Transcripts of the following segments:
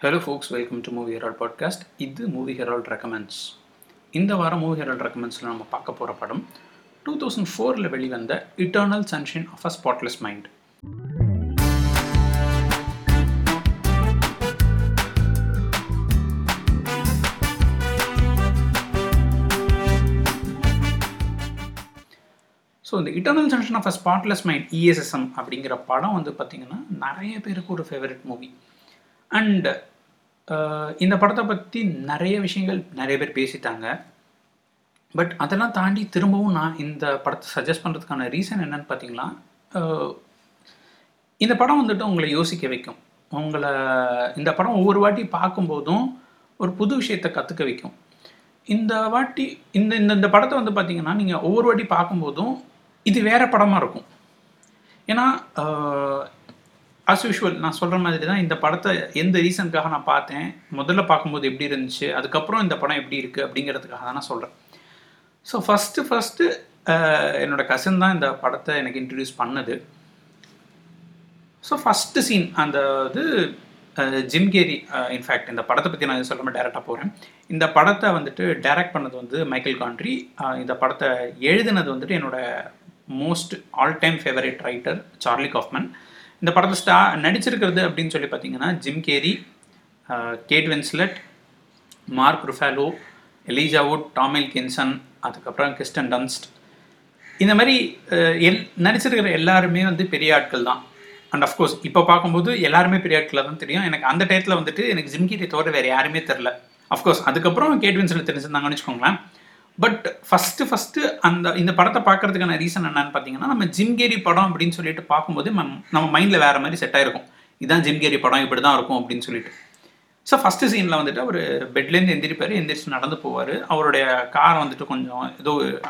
Hello folks welcome to Movie Herald podcast இது Movie Herald recommends இந்த வாரம் movie Herald ரெக்கமெண்ட்ஸில் நம்ம பார்க்க போகிற படம் டூ தௌசண்ட் ஃபோரில் வெளிவந்த Eternal Sunshine of a Spotless Mind so இந்த Eternal Sunshine of a Spotless Mind ESSM அப்படிங்கிற படம் வந்து பார்த்திங்கன்னா நிறைய பேருக்கு ஒரு ஃபேவரட் மூவி அண்ட் uh, இந்த படத்தை பற்றி நிறைய விஷயங்கள் நிறைய பேர் பேசிட்டாங்க. பட் அதெல்லாம் தாண்டி திரும்பவும் நான் இந்த படத்தை சஜஸ்ட் பண்ணுறதுக்கான ரீசன் என்னன்னு பார்த்தீங்கன்னா uh, இந்த படம் வந்துட்டு உங்களை யோசிக்க வைக்கும். உங்களை இந்த படம் ஒவ்வொரு வாட்டி பார்க்கும்போதும் ஒரு புது விஷயத்தை கற்றுக்க வைக்கும். இந்த வாட்டி இந்த இந்த இந்த படத்தை வந்து பார்த்தீங்கன்னா நீங்கள் ஒவ்வொரு வாட்டி பார்க்கும்போதும் இது வேறு படமாக இருக்கும். ஏன்னா uh, அஸ் யூஷுவல் நான் சொல்கிற மாதிரி தான் இந்த படத்தை எந்த ரீசனுக்காக நான் பார்த்தேன் முதல்ல பார்க்கும்போது எப்படி இருந்துச்சு அதுக்கப்புறம் இந்த படம் எப்படி இருக்குது அப்படிங்கிறதுக்காக தான் நான் சொல்கிறேன் ஸோ ஃபஸ்ட்டு ஃபஸ்ட்டு என்னோட கசின் தான் இந்த படத்தை எனக்கு இன்ட்ரடியூஸ் பண்ணது. ஸோ ஃபஸ்ட்டு சீன் அந்த இது ஜிம் கேரி இன்ஃபேக்ட் இந்த படத்தை பற்றி நான் சொல்லாமல் டேரெக்டாக போகிறேன் இந்த படத்தை வந்துட்டு டைரக்ட் பண்ணது வந்து மைக்கேல் காண்ட்ரி இந்த படத்தை எழுதினது வந்துட்டு என்னோட most all time favourite writer Charlie Kaufman இந்த படத்தை ஸ்டா நடிச்சிருக்கிறது அப்படின்னு சொல்லி பார்த்தீங்கன்னா Jim Carrey Kate Winslet Mark Ruffalo Elijah Wood Tom Wilkinson அதுக்கப்புறம் கிறிஸ்டன் டன்ஸ்ட். இந்த மாதிரி எல் நடிச்சிருக்கிற எல்லாருமே வந்து பெரிய ஆட்கள் தான். அண்ட் அஃப்கோர்ஸ் இப்போ பார்க்கும்போது எல்லாருமே பெரிய ஆட்களாக தான் தெரியும். எனக்கு அந்த டயத்தில் வந்துட்டு எனக்கு ஜிம்கிட்டை தவிர வேறு யாருமே தெரில அஃப்கோர்ஸ் அதுக்கப்புறம் கேட் வின்சன் தெரிஞ்சிருந்தாங்கன்னு வச்சுக்கோங்களேன். பட் ஃபஸ்ட்டு ஃபஸ்ட்டு அந்த இந்த படத்தை பார்க்கறதுக்கான ரீசன் என்னன்னு பார்த்தீங்கன்னா நம்ம ஜிம்கேரி படம் அப்படின்னு சொல்லிட்டு பார்க்கும்போது நம்ம- நம்ம மைண்டில் வேறு மாதிரி செட் ஆயிருக்கும். இதுதான் ஜிம்கேரி படம் இப்படி தான் இருக்கும் அப்படின்னு சொல்லிட்டு. ஸோ ஃபஸ்ட்டு சீனில் வந்துட்டு அவர் பெட்லேருந்து எந்திரிப்பார். எந்திரிச்சு நடந்து போவார். அவருடைய கார் வந்துட்டு கொஞ்சம் ஏதோ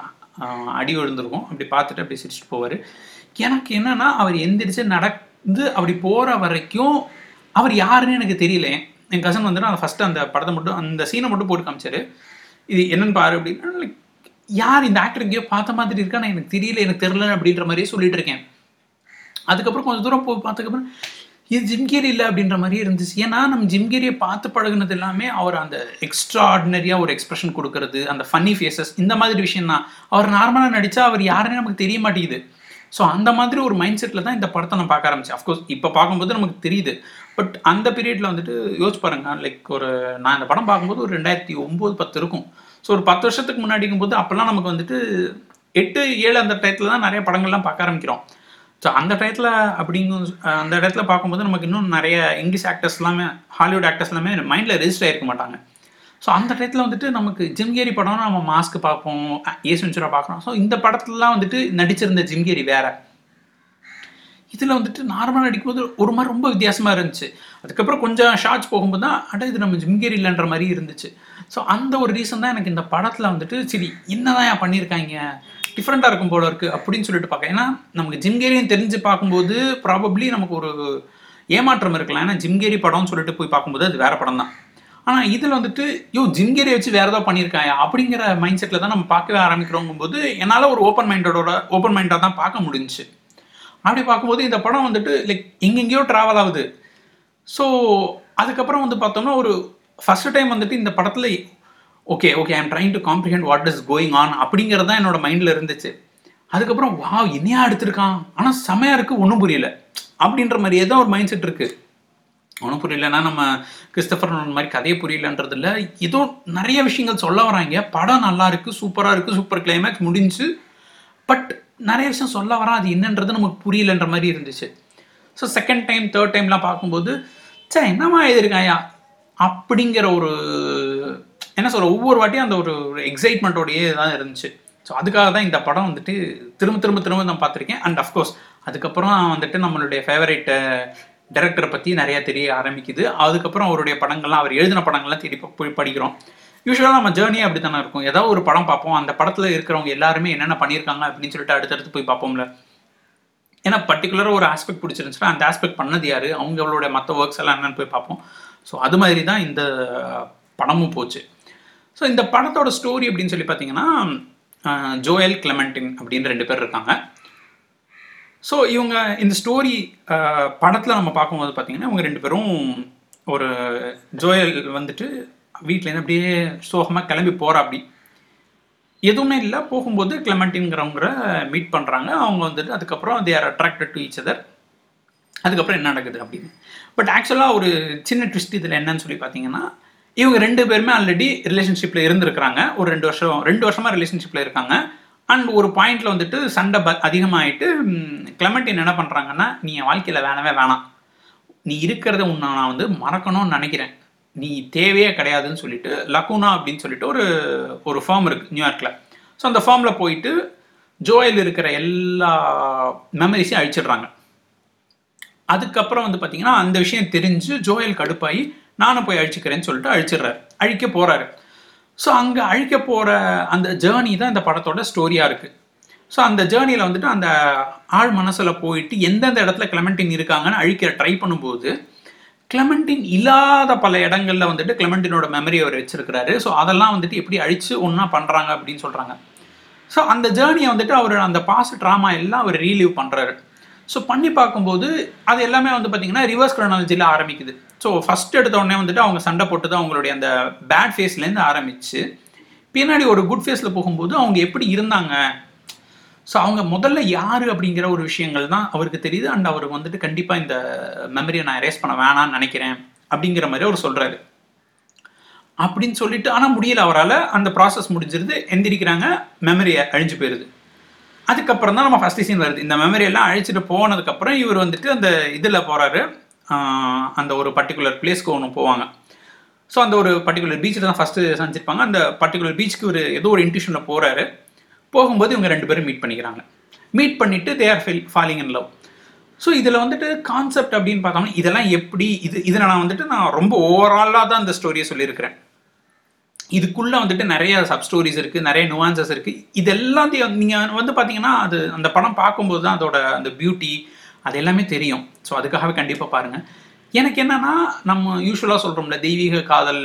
அடி விழுந்திருக்கும். அப்படி பார்த்துட்டு அப்படி சிரிச்சுட்டு போவார். எனக்கு என்னன்னா அவர் எந்திரிச்சு நடந்து அப்படி போகிற வரைக்கும் அவர் யாருன்னு எனக்கு தெரியல. என் கசன் வந்துட்டு அந்த ஃபஸ்ட்டு அந்த படத்தை மட்டும் அந்த சீனை மட்டும் போட்டு காமிச்சாரு. இது என்னன்னு பாரு அப்படின்னா. யார் இந்த ஆக்டர் எங்கேயோ பார்த்த மாதிரி இருக்கா? நான் எனக்கு தெரியல எனக்கு தெரியல அப்படின்ற மாதிரியே சொல்லிட்டு இருக்கேன். அதுக்கப்புறம் கொஞ்சம் தூரம் போய் பார்த்ததுக்கப்புறம் இது ஜிம்கேரி இல்லை அப்படின்ற மாதிரி இருந்துச்சு. ஏன்னா நம்ம ஜிம்கேரியை பார்த்து பழகுனது எல்லாமே அவர் அந்த எக்ஸ்ட்ரா ஆர்டினரியாக ஒரு எக்ஸ்பிரஷன் கொடுக்கறது அந்த ஃபன்னி ஃபேஸஸ் இந்த மாதிரி விஷயம் தான் அவர் நார்மலாக நடித்தா அவர் யாருன்னு நமக்கு தெரிய மாட்டேங்குது. ஸோ அந்த மாதிரி ஒரு மைண்ட் செட்டில் தான் இந்த படத்தை நான் பார்க்க ஆரம்பிச்சேன். அஃப்கோர்ஸ் இப்போ பார்க்கும்போது நமக்கு தெரியுது. பட் அந்த பீரியடில் வந்துட்டு யோசிச்சு பாருங்க. லைக் ஒரு நான் இந்த படம் பார்க்கும்போது ஒரு ரெண்டாயிரத்தி ஒம்பது பத்து இருக்கும். ஸோ ஒரு பத்து வருஷத்துக்கு முன்னாடிக்கும் போது அப்போல்லாம் நமக்கு வந்துட்டு எட்டு ஏழு அந்த டயத்தில் தான் நிறைய படங்கள்லாம் பார்க்க ஆரம்பிக்கிறோம். ஸோ அந்த டயத்தில் அப்படிங்கும் அந்த இடத்துல பார்க்கும்போது நமக்கு இன்னும் நிறைய இங்கிலீஷ் ஆக்டர்ஸ் எல்லாமே ஹாலிவுட் ஆக்டர்ஸ் எல்லாமே மைண்டில் ரெஜிஸ்டர் ஆகிருக்க மாட்டாங்க. ஸோ அந்த டயத்தில் வந்துட்டு நமக்கு ஜிம்கேரி படம்னா நம்ம மாஸ்க் பார்ப்போம் ஏஸ் பார்க்குறோம் ஸோ இந்த படத்துலலாம் வந்துட்டு நடிச்சிருந்த ஜிம்கேரி வேற. இதில் வந்துட்டு நார்மலாக நடிக்கும்போது ஒரு மாதிரி ரொம்ப வித்தியாசமாக இருந்துச்சு. அதுக்கப்புறம் கொஞ்சம் ஷார்ட்ஸ் போகும்போது தான் அட இது நம்ம ஜிம்கேரி இல்லைன்ற மாதிரி இருந்துச்சு. ஸோ அந்த ஒரு ரீசன் தான் எனக்கு இந்த படத்தில் வந்துட்டு சரி என்னதான் ஏன் பண்ணியிருக்காங்க டிஃப்ரெண்ட்டாக இருக்கும் போல இருக்குது அப்படின்னு சொல்லிட்டு பார்க்க. ஏன்னா நமக்கு ஜிம்கேரியும் தெரிஞ்சு பார்க்கும்போது ப்ராபப்ளி நமக்கு ஒரு ஏமாற்றம் இருக்கலாம். ஏன்னா ஜிம்கேரி படம்னு சொல்லிட்டு போய் பார்க்கும்போது அது வேறு படம் தான் ஆனால் இதில் வந்துட்டு யோ ஜிங்கேரியை வச்சு வேற ஏதோ பண்ணியிருக்காயா? அப்படிங்கிற மைண்ட் செட்டில் தான் நம்ம பார்க்கவே ஆரம்பிக்கிறோங்கும் போது என்னால் ஒரு ஓப்பன் மைண்டடோட ஓப்பன் மைண்டாக தான் பார்க்க முடிஞ்சுச்சு. அப்படி பார்க்கும்போது இந்த படம் வந்துட்டு லைக் எங்கெங்கேயோ ட்ராவல் ஆகுது. ஸோ அதுக்கப்புறம் வந்து பார்த்தோம்னா ஒரு ஃபர்ஸ்ட் டைம் வந்துட்டு இந்த படத்தில் okay okay I'm trying to comprehend what is going on அப்படிங்கிறது தான் என்னோட மைண்டில் இருந்துச்சு. அதுக்கப்புறம் வா என்னையா எடுத்திருக்கான்? ஆனால் செமையா இருக்கு ஒன்றும் புரியல. அப்படின்ற மாதிரியே தான் ஒரு மைண்ட் செட் இருக்குது ஒன்றும் புரியலன்னா நம்ம கிறிஸ்டபர் நோலன் மாதிரி கதையை புரியலன்றது இல்லை. ஏதோ நிறைய விஷயங்கள் சொல்ல வராங்க. படம் நல்லா இருக்குது சூப்பராக இருக்குது சூப்பர் கிளைமேக்ஸ் முடிஞ்சு. பட் நிறைய விஷயம் சொல்ல வரான் அது என்னன்றது நமக்கு புரியலன்ற மாதிரி இருந்துச்சு. ஸோ செகண்ட் டைம் தேர்ட் டைம்லாம் பார்க்கும்போது சே என்னம்மா எழுதியிருக்காயா? அப்படிங்கிற ஒரு என்ன சொல்கிற ஒவ்வொரு வாட்டியும் அந்த ஒரு எக்ஸைட்மெண்ட்டோடையே தான் இருந்துச்சு. ஸோ அதுக்காக தான் இந்த படம் வந்துட்டு திரும்ப திரும்ப திரும்ப நான் பார்த்துருக்கேன். அண்ட் அஃப்கோர்ஸ் அதுக்கப்புறம் வந்துட்டு நம்மளுடைய ஃபேவரட் டேரக்டரை பற்றி நிறையா தெரிய ஆரம்பிக்குது. அதுக்கப்புறம் அவருடைய படங்கள்லாம் அவர் எழுதின படங்கள்லாம் தேடி போய் படிக்கிறோம். யூஸ்வலாக நம்ம ஜேர்னி அப்படி தானே இருக்கும். ஏதாவது ஒரு படம் பார்ப்போம். அந்த படத்தில் இருக்கிறவங்க எல்லாருமே என்னென்ன பண்ணியிருக்காங்க அப்படின்னு சொல்லிட்டு அடுத்தடுத்து போய் பார்ப்போம்ல. ஏன்னா பர்டிகுலராக ஒரு ஆஸ்பெக்ட் பிடிச்சிருந்துச்சுன்னா அந்த ஆஸ்பெக்ட் பண்ணது யார்? அவங்களோட மற்ற ஒர்க்ஸ் எல்லாம் என்னென்னு போய் பார்ப்போம். ஸோ அது மாதிரி தான் இந்த படமும் போச்சு. ஸோ இந்த படத்தோட ஸ்டோரி அப்படின்னு சொல்லி பார்த்தீங்கன்னா ஜோயல் கிளமெண்டின் அப்படின்னு ரெண்டு பேர் இருக்காங்க. ஸோ இவங்க இந்த ஸ்டோரி படத்தில் நம்ம பார்க்கும்போது பார்த்தீங்கன்னா இவங்க ரெண்டு பேரும் ஒரு ஜோயல் வந்துட்டு வீட்டிலேருந்து அப்படியே சோகமாக கிளம்பி போகிறா அப்படி. எதுவுமே இல்லை. போகும்போது கிளமெண்டின்கிறவங்கள மீட் பண்ணுறாங்க அவங்க வந்துட்டு அதுக்கப்புறம் they are attracted to each other அதுக்கப்புறம் என்ன நடக்குது அப்படின்னு. பட் ஆக்சுவலாக ஒரு சின்ன ட்விஸ்ட் இதில் என்னன்னு சொல்லி பார்த்தீங்கன்னா இவங்க ரெண்டு பேருமே ஆல்ரெடி ரிலேஷன்ஷிப்பில் இருந்திருக்கிறாங்க. ஒரு ரெண்டு வருஷம் ரெண்டு வருஷமாக ரிலேஷன்ஷிப்பில் இருக்காங்க. அண்ட் ஒரு பாயிண்ட்ல வந்துட்டு சண்டை ப அதிகமாகிட்டு கிளமெண்டின் என்ன பண்ணுறாங்கன்னா நீ என் வாழ்க்கையில் வேணவே வேணாம். நீ இருக்கிறத உன்னை நான் வந்து மறக்கணும்னு நினைக்கிறேன். நீ தேவையே கிடையாதுன்னு சொல்லிட்டு லக்குனா அப்படின்னு சொல்லிட்டு ஒரு ஒரு ஃபார்ம் இருக்குது நியூயார்க்கில் ஸோ அந்த ஃபார்மில் போயிட்டு ஜோயில் இருக்கிற எல்லா மெமரிஸையும் அழிச்சிடுறாங்க. அதுக்கப்புறம் வந்து பார்த்தீங்கன்னா அந்த விஷயம் தெரிஞ்சு ஜோயல் கடுப்பாகி நானும் போய் அழிச்சுக்கிறேன்னு சொல்லிட்டு அழிச்சிடுறாரு. அழிக்க போகிறாரு ஸோ அங்கே அழிக்க போகிற அந்த ஜேர்னி தான் இந்த படத்தோட ஸ்டோரியாக இருக்குது ஸோ அந்த ஜேர்னியில் வந்துட்டு அந்த ஆள் மனசில் போயிட்டு எந்தெந்த இடத்துல கிளமெண்டின் இருக்காங்கன்னு அழிக்க ட்ரை பண்ணும்போது கிளமெண்டின் இல்லாத பல இடங்களில் வந்துட்டு கிளமெண்டினோட மெமரி அவர் வச்சிருக்கிறாரு. ஸோ அதெல்லாம் வந்துட்டு எப்படி அழித்து ஒன்றா பண்ணுறாங்க அப்படின்னு சொல்கிறாங்க ஸோ அந்த ஜேர்னியை வந்துட்டு அவர் அந்த பாஸ் ட்ராமா எல்லாம் அவர் ரீலீவ் பண்ணுறாரு ஸோ பண்ணி பார்க்கும்போது அது எல்லாமே வந்து பார்த்தீங்கன்னா ரிவர்ஸ் க்ரோனாலஜியில் ஆரம்பிக்குது. ஸோ ஃபஸ்ட் எடுத்த உடனே வந்துட்டு அவங்க சண்டை போட்டு தான் அவங்களுடைய அந்த பேட் ஃபேஸ்லேருந்து ஆரம்பிச்சு பின்னாடி ஒரு குட் ஃபேஸில் போகும்போது அவங்க எப்படி இருந்தாங்க? ஸோ அவங்க முதல்ல யார் அப்படிங்கிற ஒரு விஷயங்கள் தான் அவருக்கு தெரியுது. அண்ட் அவருக்கு வந்துட்டு கண்டிப்பாக இந்த மெமரியை நான் எரேஸ் பண்ண வேணாம்னு நினைக்கிறேன் அப்படிங்கிற மாதிரி அவர் சொல்கிறாரு அப்படின்னு சொல்லிட்டு ஆனால் முடியல அவரால். அந்த ப்ராசஸ் முடிஞ்சிருது. எந்திரிக்கிறாங்க மெமரி அழிஞ்சு போயிடுது அதுக்கப்புறம் தான் நம்ம ஃபஸ்ட் சீன் வருது. இந்த மெமரி எல்லாம் அழிச்சிட்டு போனதுக்கப்புறம் இவர் வந்துட்டு அந்த இதில் போகிறாரு அந்த ஒரு பர்டிகுலர் பிளேஸ்க்கு ஒன்று போவாங்க. ஸோ அந்த ஒரு பர்டிகுலர் பீச்சில் தான் ஃபஸ்ட்டு சந்திச்சிருப்பாங்க. அந்த பர்டிகுலர் பீச்சுக்கு ஒரு ஏதோ ஒரு இன்ட்யூஷனில் போகிறாரு போகும்போது இவங்க ரெண்டு பேரும் மீட் பண்ணிக்கிறாங்க. மீட் பண்ணிவிட்டு they are fill falling in love so இதில் வந்துட்டு கான்செப்ட் அப்படின்னு பார்த்தோம்னா இதெல்லாம் எப்படி இது இதில் நான் வந்துட்டு நான் ரொம்ப ஓவராலாக தான் அந்த ஸ்டோரியை சொல்லியிருக்கிறேன். இதுக்குள்ளே வந்துட்டு நிறைய சப் ஸ்டோரிஸ் இருக்குது நிறைய நுவான்சஸ் இருக்குது இது எல்லாத்தையும் நீங்கள் வந்து பார்த்தீங்கன்னா அது அந்த படம் பார்க்கும்போது தான் அதோட அந்த பியூட்டி அது எல்லாமே தெரியும். ஸோ அதுக்காகவே கண்டிப்பாக பாருங்கள் எனக்கு என்னன்னா நம்ம யூஸ்வலாக சொல்கிறோம்ல தெய்வீக காதல்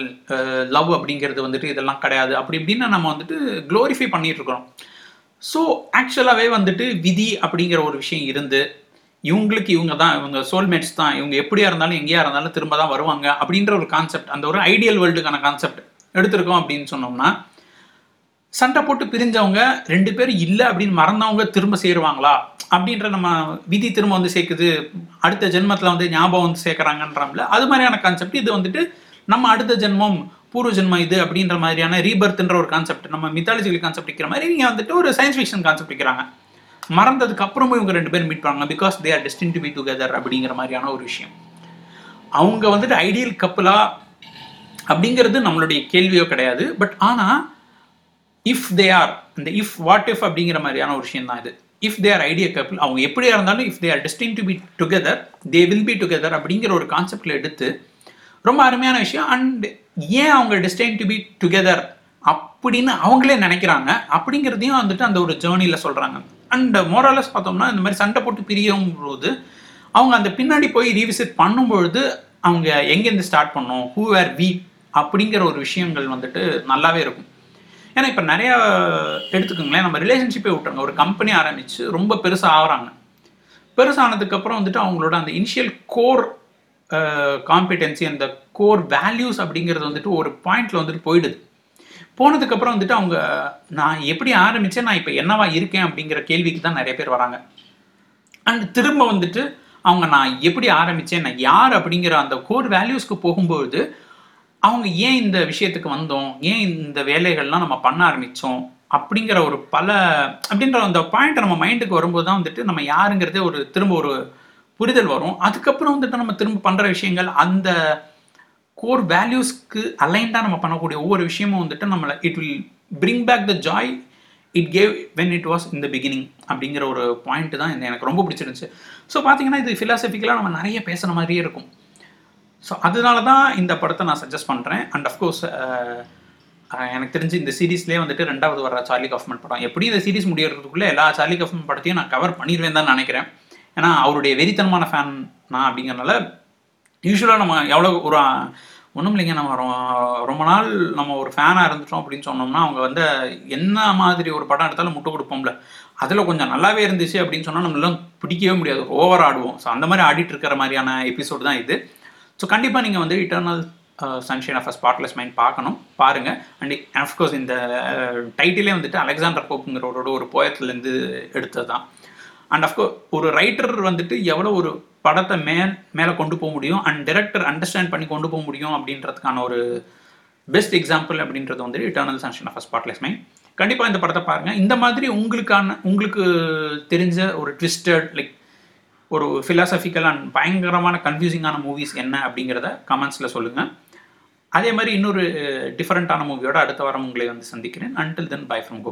லவ் அப்படிங்கிறது வந்துட்டு இதெல்லாம் கிடையாது. அப்படி இப்படின்னு நம்ம வந்துட்டு க்ளோரிஃபை பண்ணிகிட்ருக்குறோம் இருக்கிறோம். ஸோ ஆக்சுவலாகவே வந்துட்டு விதி அப்படிங்கிற ஒரு விஷயம் இருந்து இவங்களுக்கு இவங்க தான் இவங்க சோல்மேட்ஸ் தான் இவங்க எப்படியா இருந்தாலும் எங்கேயா இருந்தாலும் திரும்ப தான் வருவாங்க அப்படின்ற ஒரு கான்செப்ட் அந்த ஒரு ஐடியல் வேர்ல்டுக்கான கான்செப்ட் எடுத்திருக்கோம் அப்படின்னு சொன்னோம்னா சண்டை போட்டு பிரிஞ்சவங்க ரெண்டு பேரும் இல்லை அப்படின்னு மறந்தவங்க திரும்ப சேருவாங்களா? அப்படின்ற நம்ம விதி திரும்ப வந்து சேர்க்குது. அடுத்த ஜென்மத்தில் வந்து ஞாபகம் வந்து சேர்க்குறாங்கன்றாமல அது மாதிரியான கான்செப்ட் இது வந்துட்டு நம்ம அடுத்த ஜென்மம் பூர்வ ஜென்மம் இது அப்படின்ற மாதிரியான ரீபர்த்ன்ற ஒரு கான்செப்ட் நம்ம மித்தாலஜிக்கல் கான்செப்ட் வைக்கிற மாதிரி நீங்கள் வந்துட்டு ஒரு சயின்ஸ் ஃபிக்ஷன் கான்செப்ட் வைக்கிறாங்க. மறந்ததுக்கு அப்புறமும் இவங்க ரெண்டு பேரும் மீட் பண்ணாங்க because they are destined to be together அப்படிங்கிற மாதிரியான ஒரு விஷயம். அவங்க வந்துட்டு ஐடியல் கப்பலாக அப்படிங்கிறது நம்மளுடைய கேள்வியோ கிடையாது. பட் ஆனால் இஃப் தே ஆர் இந்த இஃப் வாட் இஃப் அப்படிங்கிற மாதிரியான ஒரு விஷயம் தான் இது. If they are idea couple அவங்க எப்படியா இருந்தாலும் if they are destined to be together they will be together அப்படிங்கிற ஒரு கான்செப்டில் எடுத்து ரொம்ப அருமையான விஷயம். அண்ட் ஏன் அவங்க டெஸ்டைன் டு பி டுகெதர் அப்படின்னு அவங்களே நினைக்கிறாங்க. அப்படிங்கிறதையும் வந்துட்டு அந்த ஒரு ஜேர்னியில் சொல்கிறாங்க அண்ட் மோரலஸ் பார்த்தோம்னா இந்த மாதிரி சண்டை போட்டு பிரியும் போது அவங்க அந்த பின்னாடி போய் ரீவிசிட் பண்ணும்பொழுது அவங்க எங்கேருந்து ஸ்டார்ட் பண்ணோம்? ஹூ ஆர் வி அப்படிங்கிற ஒரு விஷயங்கள் வந்துட்டு நல்லாவே இருக்கும். ஏன்னா இப்போ நிறையா எடுத்துக்கோங்களேன் நம்ம ரிலேஷன்ஷிப்பே விட்டுருங்க. ஒரு கம்பெனி ஆரம்பித்து ரொம்ப பெருசாக ஆகுறாங்க. பெருசானதுக்கப்புறம் வந்துட்டு அவங்களோட அந்த இனிஷியல் கோர் காம்பிடென்சி அந்த கோர் வேல்யூஸ் அப்படிங்கிறது வந்துட்டு ஒரு பாயிண்டில் வந்துட்டு போயிடுது. போனதுக்கப்புறம் வந்துட்டு அவங்க நான் எப்படி ஆரம்பித்தேன் நான் இப்போ என்னவா இருக்கேன்? அப்படிங்கிற கேள்விக்கு தான் நிறைய பேர் வராங்க. அண்ட் திரும்ப வந்துட்டு அவங்க நான் எப்படி ஆரம்பித்தேன் நான் யார்? அப்படிங்கிற அந்த கோர் வேல்யூஸ்க்கு போகும்பொழுது அவங்க ஏன் இந்த விஷயத்துக்கு வந்தோம்? ஏன் இந்த வேலைகள்லாம் நம்ம பண்ண ஆரம்பித்தோம் அப்படிங்கிற ஒரு பல அப்படின்ற அந்த பாயிண்ட் நம்ம மைண்டுக்கு வரும்போது தான் வந்துட்டு நம்ம யாருங்கிறதே ஒரு திரும்ப ஒரு புரிதல் வரும். அதுக்கப்புறம் வந்துட்டு நம்ம திரும்ப பண்ணுற விஷயங்கள் அந்த கோர் வேல்யூஸ்க்கு அலைன்டாக நம்ம பண்ணக்கூடிய ஒவ்வொரு விஷயமும் வந்துட்டு நம்மளை it will bring back the joy it gave when it was இந்த பிகினிங் அப்படிங்கிற ஒரு பாயிண்ட் தான் எனக்கு ரொம்ப பிடிச்சிருந்துச்சு. ஸோ பார்த்தீங்கன்னா இது ஃபிலாசபிக்கலாக நம்ம நிறைய பேசுகிற மாதிரியே இருக்கும். ஸோ அதனால தான் இந்த படத்தை நான் சஜஸ்ட் பண்ணுறேன் அண்ட் அஃப்கோர்ஸ் எனக்கு தெரிஞ்சு இந்த சீரீஸ்லேயே வந்துட்டு ரெண்டாவது வர சார்லி கஃப்மன் படம். எப்படி இந்த சீரீஸ் முடியறதுக்குள்ளே எல்லா சார்லி கஃப்மன் படத்தையும் நான் கவர் பண்ணிடுவேன் தான் நினைக்கிறேன். ஏன்னா அவருடைய வெறித்தனமான ஃபேன் நான் அப்படிங்கிறனால யூஸ்வலாக நம்ம எவ்வளோ ஒரு ஒன்றும் இல்லைங்க. நம்ம ரொம்ப நாள் நம்ம ஒரு ஃபேனாக இருந்துட்டோம் அப்படின்னு சொன்னோம்னா அவங்க வந்து என்ன மாதிரி ஒரு படம் எடுத்தாலும் முட்டை கொடுப்போம்ல. அதில் கொஞ்சம் நல்லாவே இருந்துச்சு அப்படின்னு சொன்னால் நம்மளாம் பிடிக்கவே முடியாது. ஓவர் ஆடுவோம். ஸோ அந்த மாதிரி ஆடிட்டு இருக்கிற மாதிரியான எபிசோடு தான் இது. ஸோ கண்டிப்பாக நீங்கள் வந்து eternal sunshine of a spotless mind பார்க்கணும் பாருங்கள் அண்ட் அஃப்கோர்ஸ் இந்த uh, டைட்டிலே வந்துட்டு அலெக்சாண்டர் போப்புங்கிறவரோட ஒரு போயத்துலேருந்து எடுத்தது தான் அண்ட் அஃப்கோர்ஸ் ஒரு ரைட்டர் வந்துட்டு எவ்வளோ ஒரு படத்தை மேல் மேலே கொண்டு போக முடியும் அண்ட் டைரக்டர் அண்டர்ஸ்டாண்ட் பண்ணி கொண்டு போக முடியும் அப்படின்றதுக்கான ஒரு பெஸ்ட் எக்ஸாம்பிள் அப்படின்றது வந்து Eternal Sunshine of Spotless Mind கண்டிப்பாக இந்த படத்தை பாருங்கள் இந்த மாதிரி உங்களுக்கான உங்களுக்கு தெரிஞ்ச ஒரு ட்விஸ்டட் லைக் ஒரு ஃபிலாசபிக்கல் அண்ட் பயங்கரமான கன்ஃபியூசிங்கான மூவிஸ் என்ன அப்படிங்கிறத கமெண்ட்ஸில் சொல்லுங்கள் அதே மாதிரி இன்னொரு டிஃப்ரெண்ட்டான மூவியோட அடுத்த வாரம் உங்களை வந்து சந்திக்கிறேன். Until then bye from go